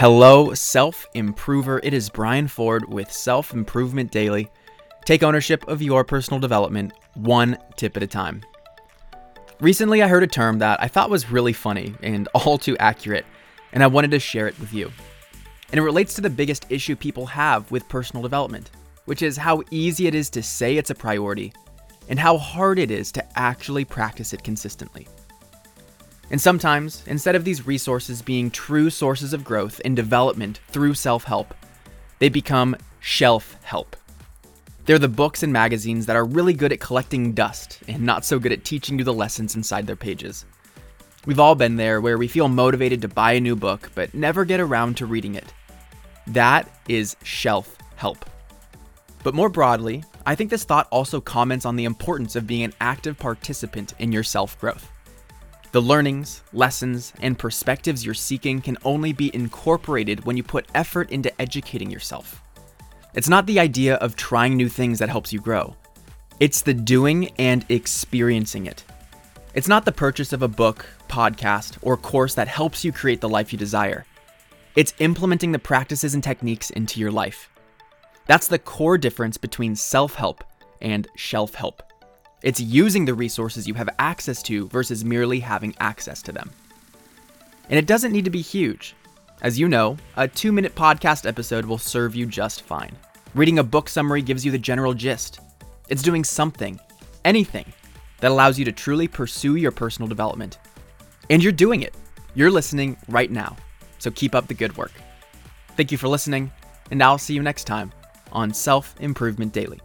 Hello, self improver. It is Brian Ford with Self Improvement Daily. Take ownership of your personal development one tip at a time. Recently, I heard a term that I thought was really funny and all too accurate, and I wanted to share it with you. And it relates to the biggest issue people have with personal development, which is how easy it is to say it's a priority and how hard it is to actually practice it consistently. And sometimes, instead of these resources being true sources of growth and development through self help, they become shelf help. They're the books and magazines that are really good at collecting dust and not so good at teaching you the lessons inside their pages. We've all been there where we feel motivated to buy a new book but never get around to reading it. That is shelf help. But more broadly, I think this thought also comments on the importance of being an active participant in your self growth. The learnings, lessons, and perspectives you're seeking can only be incorporated when you put effort into educating yourself. It's not the idea of trying new things that helps you grow, it's the doing and experiencing it. It's not the purchase of a book, podcast, or course that helps you create the life you desire. It's implementing the practices and techniques into your life. That's the core difference between self help and shelf help. It's using the resources you have access to versus merely having access to them. And it doesn't need to be huge. As you know, a two minute podcast episode will serve you just fine. Reading a book summary gives you the general gist. It's doing something, anything, that allows you to truly pursue your personal development. And you're doing it. You're listening right now. So keep up the good work. Thank you for listening, and I'll see you next time on Self Improvement Daily.